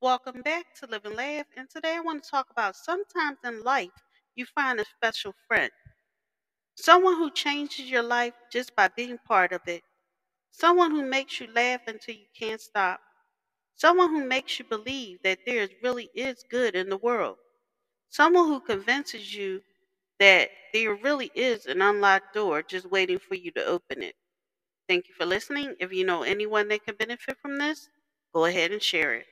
Welcome back to Live and Laugh. And today I want to talk about sometimes in life you find a special friend. Someone who changes your life just by being part of it. Someone who makes you laugh until you can't stop. Someone who makes you believe that there really is good in the world. Someone who convinces you that there really is an unlocked door just waiting for you to open it. Thank you for listening. If you know anyone that can benefit from this, go ahead and share it.